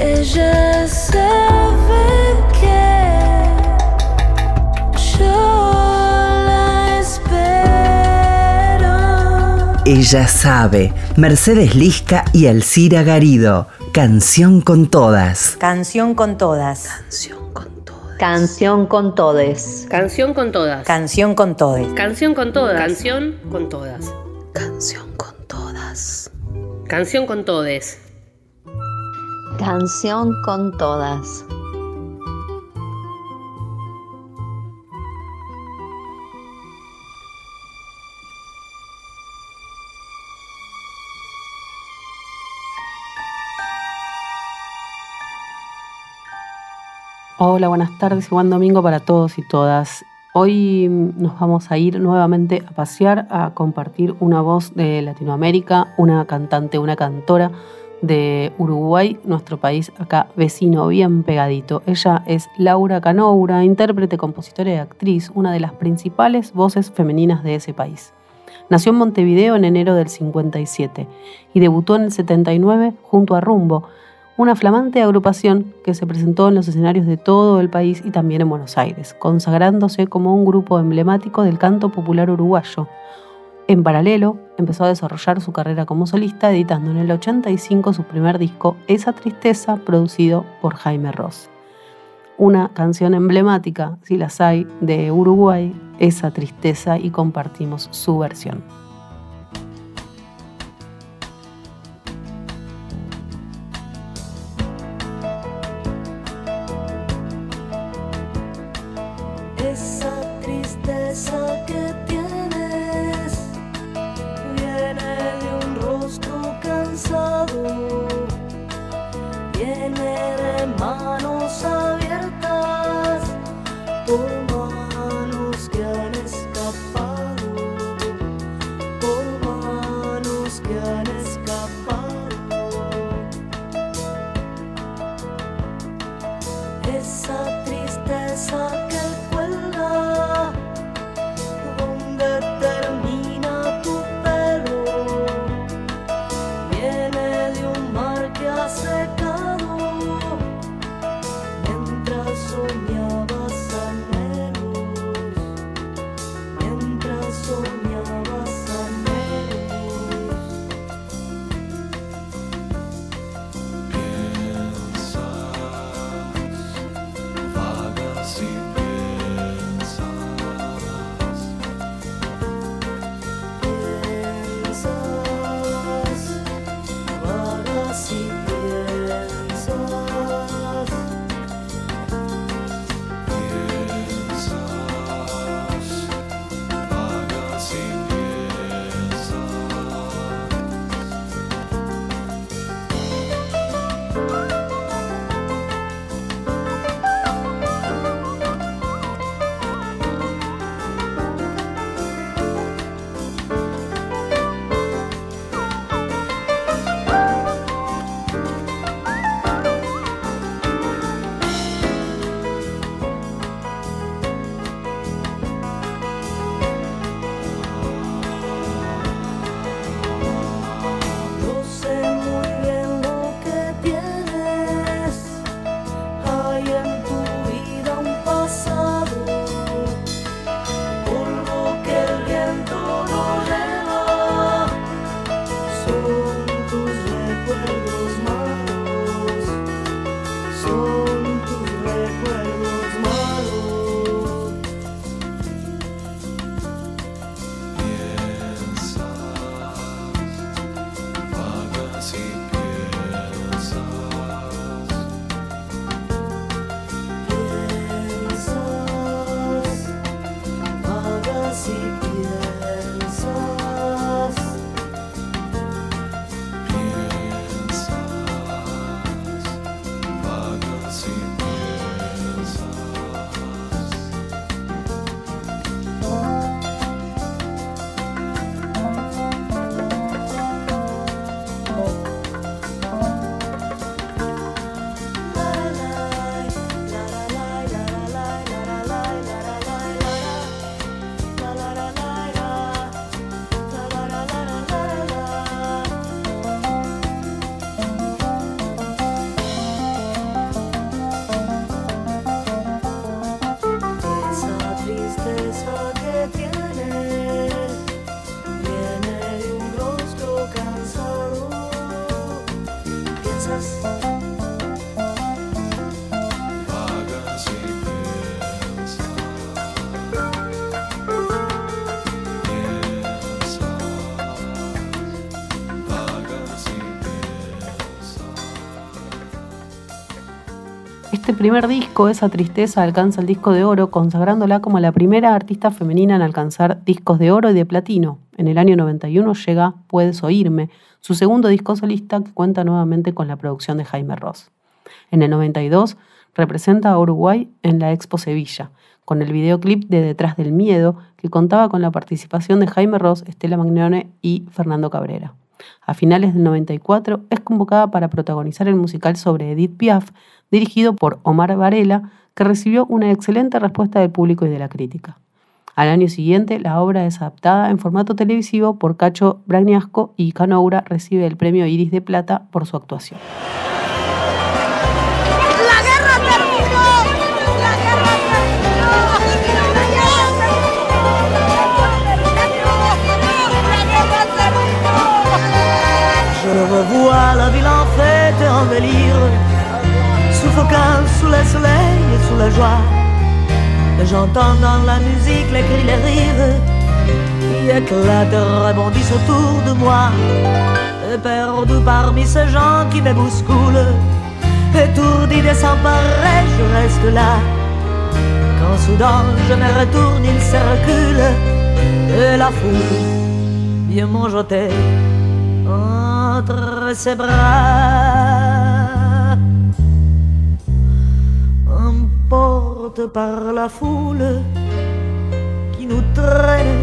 Ella sabe que yo la espero. Ella sabe. Mercedes Lisca y Alcira Garido. Canción con todas. Canción con todas. Canción con todas. Canción con todes. Canción con todas. Canción con todes. Canción con todas. Canción con todas. Canción con todas. Canción con todes. Canción con todas. Hola, buenas tardes y buen domingo para todos y todas. Hoy nos vamos a ir nuevamente a pasear, a compartir una voz de Latinoamérica, una cantante, una cantora de Uruguay, nuestro país acá vecino, bien pegadito. Ella es Laura Canoura, intérprete, compositora y actriz, una de las principales voces femeninas de ese país. Nació en Montevideo en enero del 57 y debutó en el 79 junto a Rumbo, una flamante agrupación que se presentó en los escenarios de todo el país y también en Buenos Aires, consagrándose como un grupo emblemático del canto popular uruguayo. En paralelo, empezó a desarrollar su carrera como solista, editando en el 85 su primer disco, Esa Tristeza, producido por Jaime Ross. Una canción emblemática, si las hay, de Uruguay, Esa Tristeza, y compartimos su versión. Esa tristeza viene Este primer disco, Esa Tristeza, alcanza el disco de oro, consagrándola como la primera artista femenina en alcanzar discos de oro y de platino. En el año 91 llega Puedes Oírme, su segundo disco solista que cuenta nuevamente con la producción de Jaime Ross. En el 92 representa a Uruguay en la Expo Sevilla, con el videoclip de Detrás del Miedo, que contaba con la participación de Jaime Ross, Estela Magnone y Fernando Cabrera. A finales del 94 es convocada para protagonizar el musical sobre Edith Piaf, dirigido por Omar Varela, que recibió una excelente respuesta del público y de la crítica. Al año siguiente, la obra es adaptada en formato televisivo por Cacho Brañasco y Canoura recibe el premio Iris de Plata por su actuación. J'entends dans la musique les cris, les rires, qui éclatent rebondissent autour de moi. Perdu parmi ces gens qui me bousculent, étourdi, désemparé, je reste là. Quand soudain je me retourne, il se recule, et la foule vient m'en jeter entre ses bras. Par la foule qui nous traîne,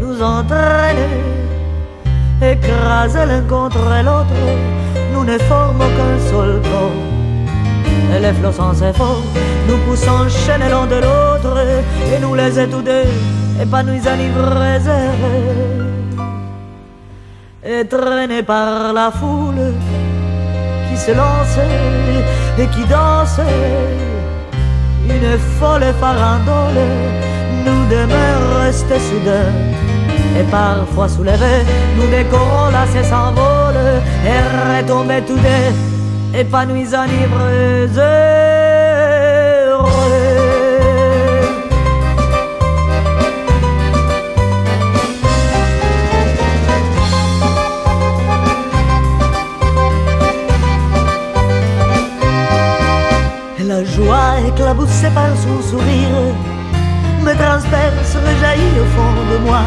nous entraîne, écrase l'un contre l'autre, nous ne formons qu'un seul corps. Et les flots sans effort nous poussent en chaîne l'un de l'autre, et nous les étoudés, épanouis enivrés et traîné par la foule qui se lance et qui danse une folle farandole. Nous demeure rester soudains. Et parfois soulevés nous décorons là et s'envolent. Et retomber tous deux épanouis enivrés la joie éclaboussée par son sourire me transperce, rejaillit au fond de moi.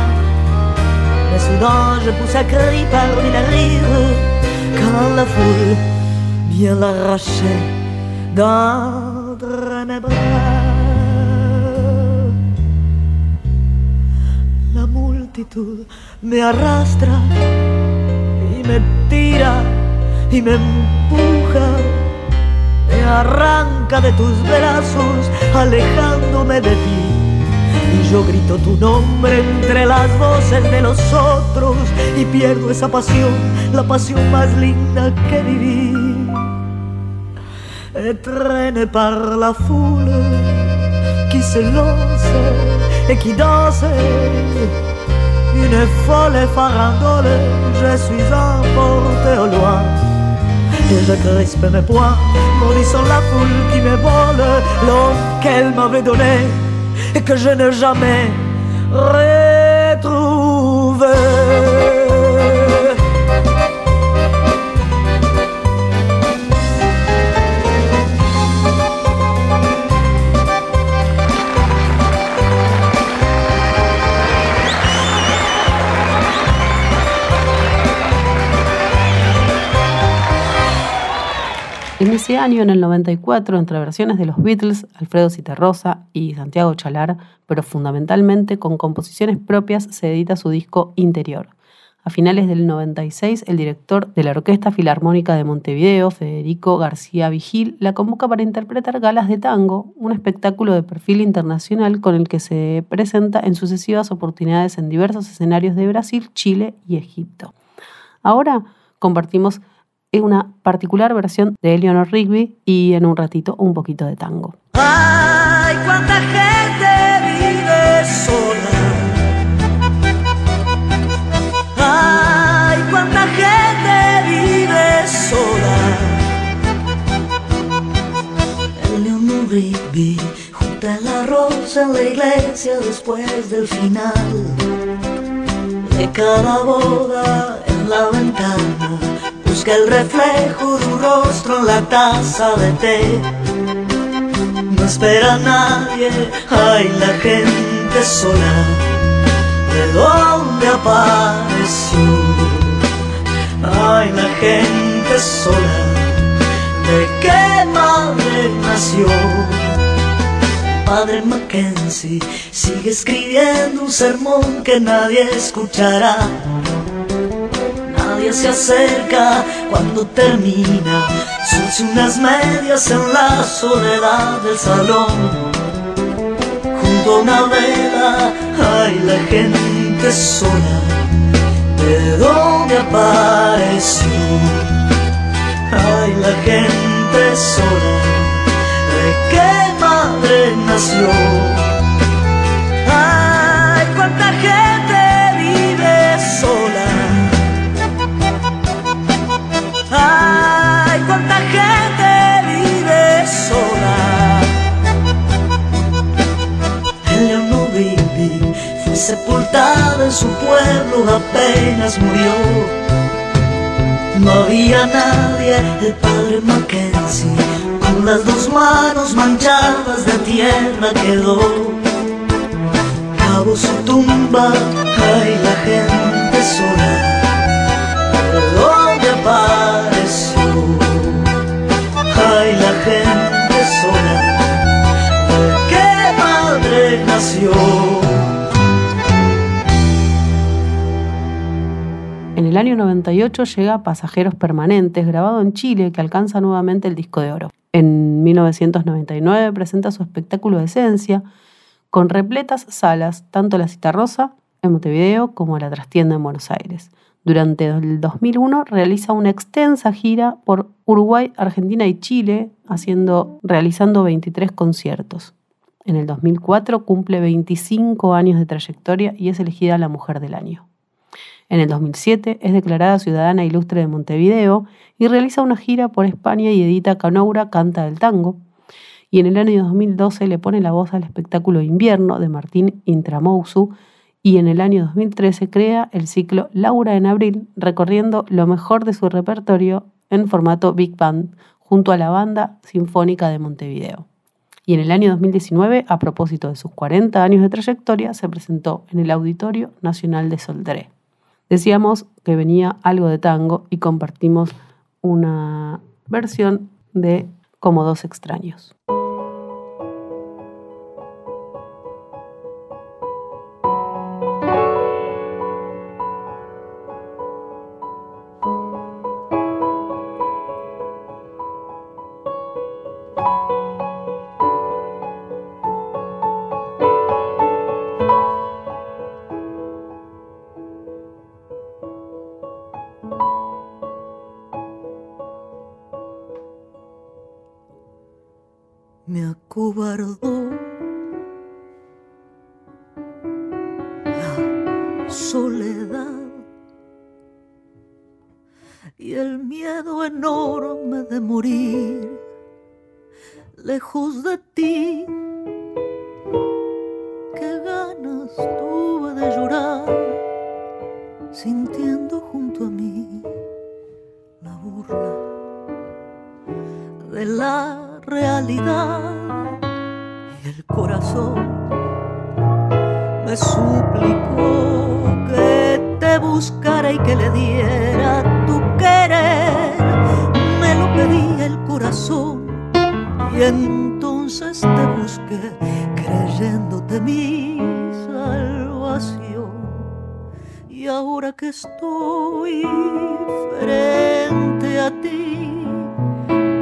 Mais soudain je pousse un cri parmi les rires quand la foule vient l'arracher d'entre mes bras. La multitud me arrastra y me tira y me empuja arranca de tus brazos, alejándome de ti. Y yo grito tu nombre entre las voces de los otros y pierdo esa pasión, la pasión más linda que viví. Traîné par la foule qui se lance et qui danse, une folle farandole, je suis emporté au loin et je crispe mes poings, maudissant la foule qui me vole l'homme qu'elle m'avait donné et que je n'ai jamais retrouvé. Ese año, en el 94, entre versiones de los Beatles, Alfredo Citarrosa y Santiago Chalar, pero fundamentalmente con composiciones propias, se edita su disco Interior. A finales del 96, el director de la Orquesta Filarmónica de Montevideo, Federico García Vigil, la convoca para interpretar Galas de Tango, un espectáculo de perfil internacional con el que se presenta en sucesivas oportunidades en diversos escenarios de Brasil, Chile y Egipto. Ahora compartimos es una particular versión de Eleanor Rigby y en un ratito un poquito de tango. ¡Ay, cuánta gente vive sola! ¡Ay, cuánta gente vive sola! Eleanor Rigby junta la rosa en la iglesia después del final de cada boda en la ventana Busca el reflejo de un rostro en la taza de té. No espera a nadie, hay la gente sola. ¿De dónde apareció? Ay, la gente sola. ¿De qué madre nació? Padre Mackenzie sigue escribiendo un sermón que nadie escuchará. Se acerca cuando termina, sus unas medias en la soledad del salón. Junto a una vela hay la gente sola. ¿De dónde apareció? Hay la gente sola. ¿De qué madre nació? En su pueblo, apenas murió. No había nadie, el padre Mackenzie, con las dos manos manchadas de tierra quedó. Cabo su tumba, hay la gente sola. ¿De dónde apareció? Hay la gente sola. ¿De qué madre nació? En el año 98 llega Pasajeros Permanentes, grabado en Chile, que alcanza nuevamente el disco de oro. En 1999 presenta su espectáculo de Esencia, con repletas salas, tanto la Cita Rosa en Montevideo como la Trastienda en Buenos Aires. Durante el 2001 realiza una extensa gira por Uruguay, Argentina y Chile, haciendo, realizando 23 conciertos. En el 2004 cumple 25 años de trayectoria y es elegida la Mujer del Año. En el 2007 es declarada ciudadana ilustre de Montevideo y realiza una gira por España y edita Canoura Canta del Tango. Y en el año 2012 le pone la voz al espectáculo Invierno de Martín Intramousu y en el año 2013 crea el ciclo Laura en Abril, recorriendo lo mejor de su repertorio en formato Big Band junto a la Banda Sinfónica de Montevideo. Y en el año 2019, a propósito de sus 40 años de trayectoria, se presentó en el Auditorio Nacional de Soldré. Decíamos que venía algo de tango y compartimos una versión de Como dos extraños. Me acobardó y entonces te busqué creyéndote mi salvación. Y ahora que estoy frente a ti,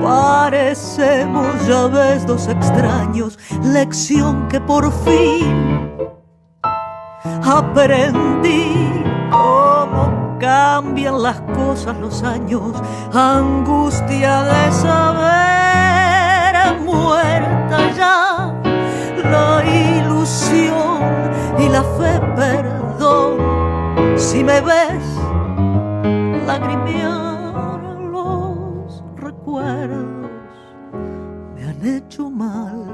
Parecemos, ya ves, dos extraños, lección que por fin aprendí cómo cambian las cosas los años, angustia de saber muerta ya la ilusión y la fe, perdón, si me ves lagrimear los recuerdos me han hecho mal.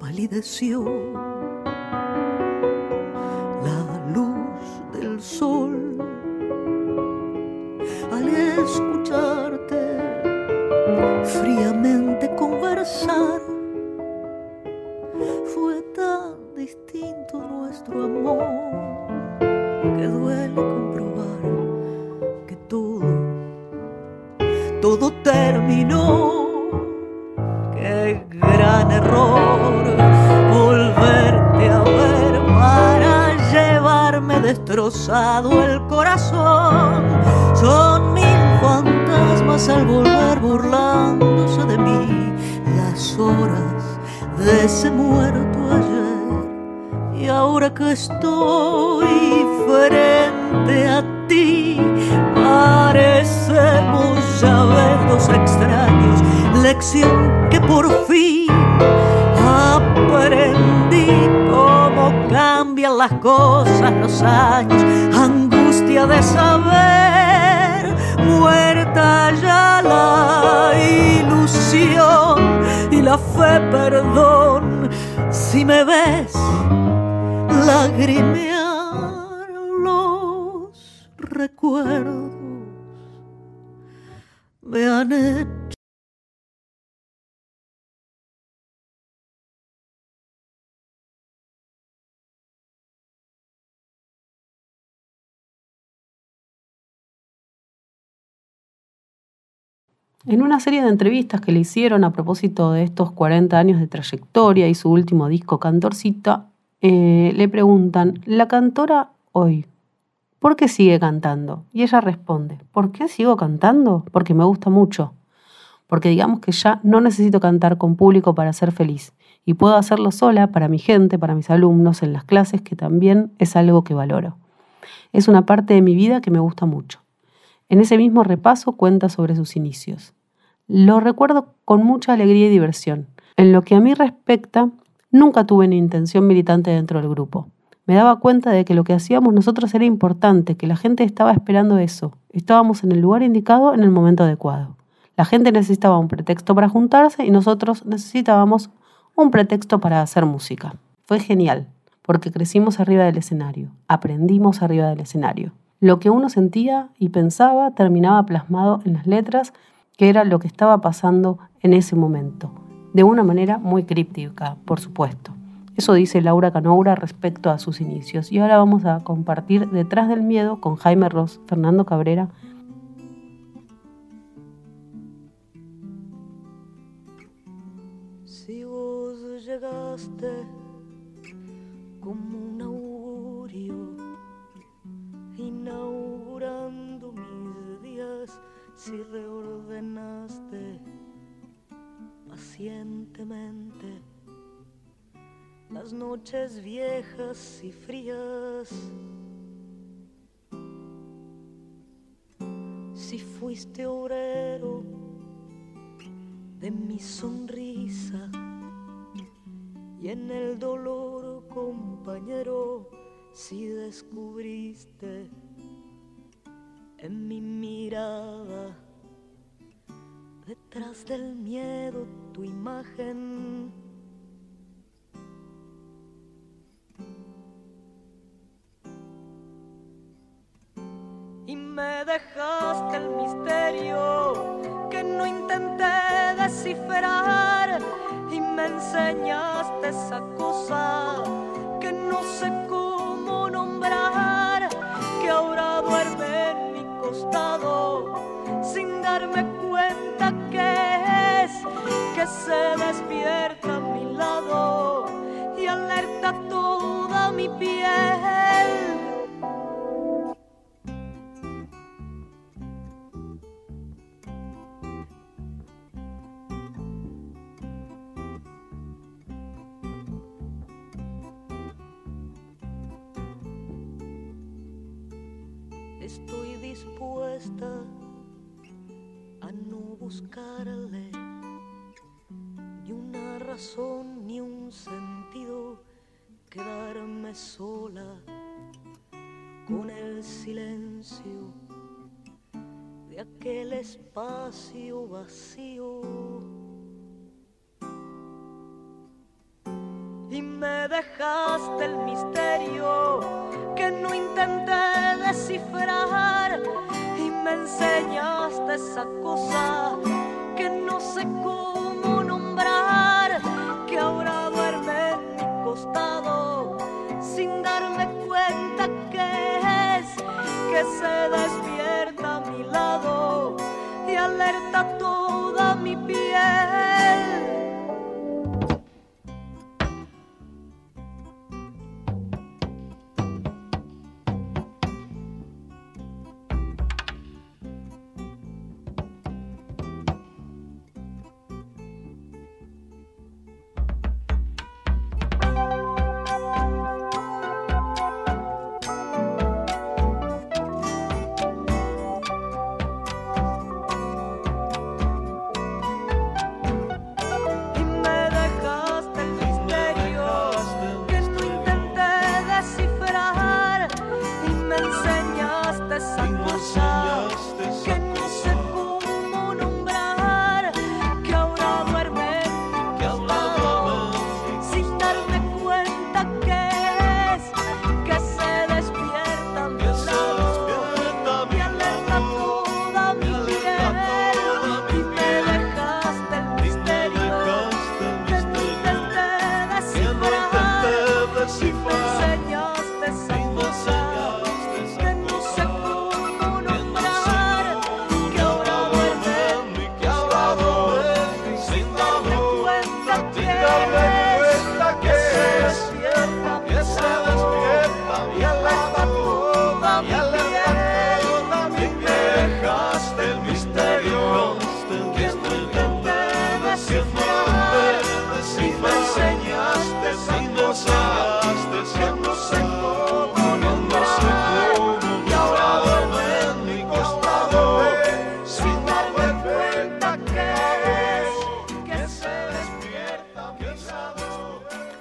Palideció la luz del sol al escucharte fríamente conversar fue tan distinto nuestro amor que duele comprobar que todo, todo terminó. Que estoy frente a ti, parecemos dos extraños. Lección que por fin aprendí cómo cambian las cosas los años. Angustia de saber, muerta ya la ilusión y la fe, perdón. Si me ves lagrimear los recuerdos, En una serie de entrevistas que le hicieron a propósito de estos 40 años de trayectoria y su último disco Cantorcita, eh, le preguntan, la cantora hoy, ¿por qué sigue cantando? Y ella responde, ¿por qué sigo cantando? Porque me gusta mucho. Porque digamos que ya no necesito cantar con público para ser feliz. Y puedo hacerlo sola para mi gente, para mis alumnos, en las clases, que también es algo que valoro. Es una parte de mi vida que me gusta mucho. En ese mismo repaso cuenta sobre sus inicios. Lo recuerdo con mucha alegría y diversión. En lo que a mí respecta, nunca tuve una intención militante dentro del grupo. Me daba cuenta de que lo que hacíamos nosotros era importante, que la gente estaba esperando eso. Estábamos en el lugar indicado en el momento adecuado. La gente necesitaba un pretexto para juntarse y nosotros necesitábamos un pretexto para hacer música. Fue genial, porque crecimos arriba del escenario, aprendimos arriba del escenario. Lo que uno sentía y pensaba terminaba plasmado en las letras, que era lo que estaba pasando en ese momento, de una manera muy críptica, por supuesto. Eso dice Laura Canoura respecto a sus inicios. Y ahora vamos a compartir Detrás del Miedo con Jaime Ross, Fernando Cabrera. Si vos llegaste como un augurio, inaugurando mis días, si reordenaste pacientemente las noches viejas y frías. Si fuiste obrero de mi sonrisa y en el dolor compañero si descubriste en mi mirada detrás del miedo tu imagen Estoy dispuesta a no buscarle ni una razón ni un sentido, quedarme sola con el silencio de aquel espacio vacío. Me enseñaste esa cosa que no cómo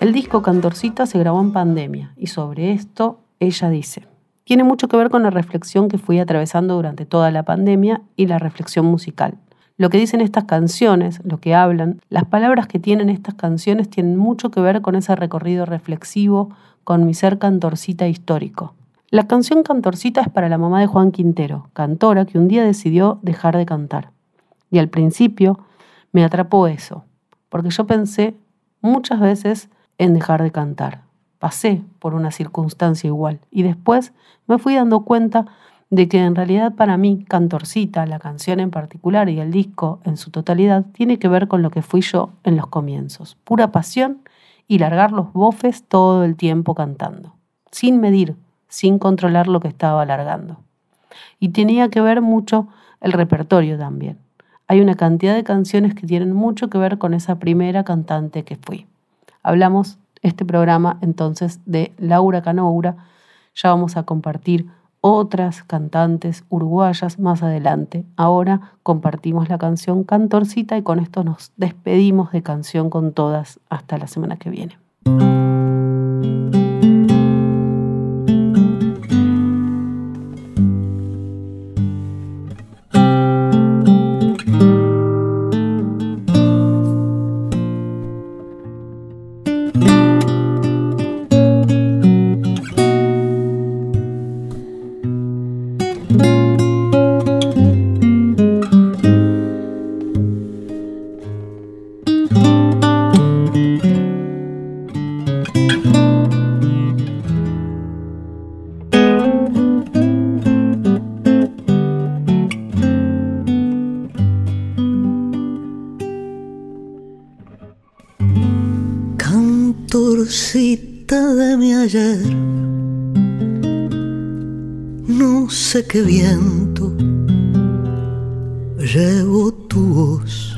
El disco Cantorcita se grabó en pandemia y sobre esto ella dice, tiene mucho que ver con la reflexión que fui atravesando durante toda la pandemia y la reflexión musical. Lo que dicen estas canciones, lo que hablan, las palabras que tienen estas canciones tienen mucho que ver con ese recorrido reflexivo, con mi ser cantorcita histórico. La canción Cantorcita es para la mamá de Juan Quintero, cantora que un día decidió dejar de cantar. Y al principio me atrapó eso, porque yo pensé muchas veces en dejar de cantar. Pasé por una circunstancia igual y después me fui dando cuenta de que en realidad para mí Cantorcita, la canción en particular y el disco en su totalidad, tiene que ver con lo que fui yo en los comienzos. Pura pasión y largar los bofes todo el tiempo cantando, sin medir, sin controlar lo que estaba largando. Y tenía que ver mucho el repertorio también. Hay una cantidad de canciones que tienen mucho que ver con esa primera cantante que fui. Hablamos este programa entonces de Laura Canoura. Ya vamos a compartir otras cantantes uruguayas más adelante. Ahora compartimos la canción Cantorcita y con esto nos despedimos de Canción con Todas hasta la semana que viene. Ayer, no sé qué viento. Llevo tu voz,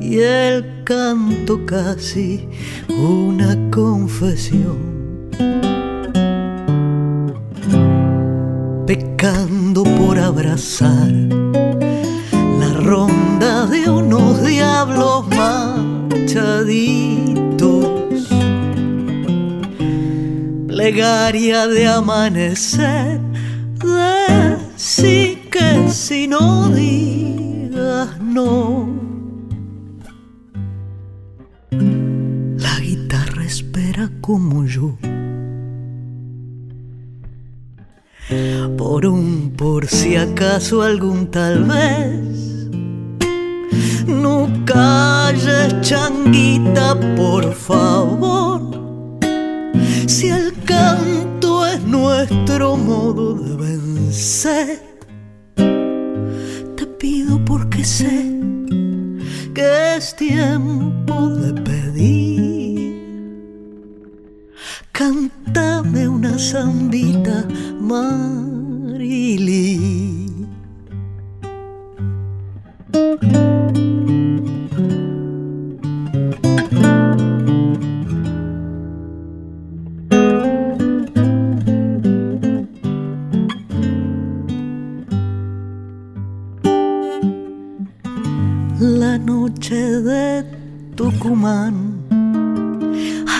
Y el canto casi una confesión. Pecando por abrazar la ronda de unos diablos machaditos. Plegaria de amanecer, de sí que si no digas La guitarra espera como yo. Por un por si acaso algún tal vez. No calles, changuita, por favor. Si el canto es nuestro modo de vencer, sé que es tiempo de pedir. Cántame una zambita, Marili.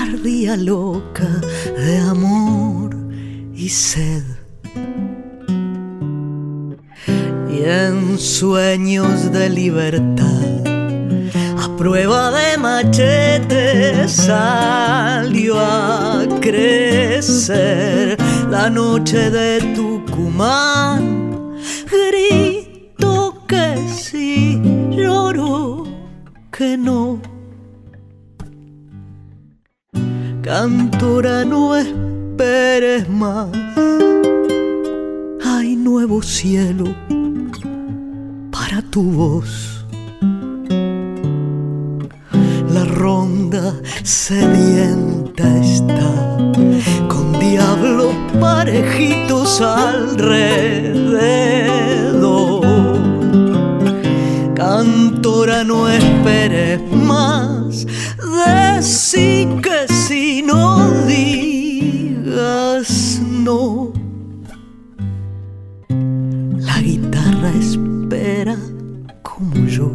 Ardía loca de amor y sed. Y en sueños de libertad, a prueba de machete, salió a crecer la noche de Tucumán. Grito que sí, lloro que no. Cantora, no esperes más. Hay nuevo cielo para tu voz. La ronda sedienta está con diablos parejitos alrededor. Cantora, no esperes más. Decí que si no digas no. La guitarra espera como yo.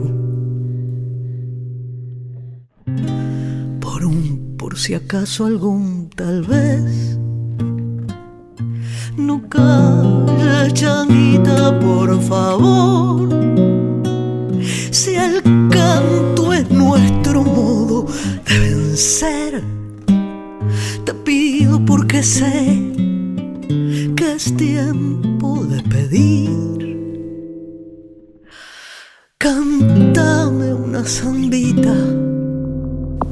Por un, por si acaso algún tal vez. No calles, changuita, por favor. Si el canto vencer, te pido porque sé que es tiempo de pedir. Cántame una zambita.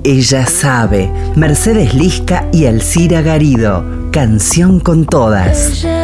Ella sabe, Mercedes Lisca y Alcira Garido, canción con todas. Ella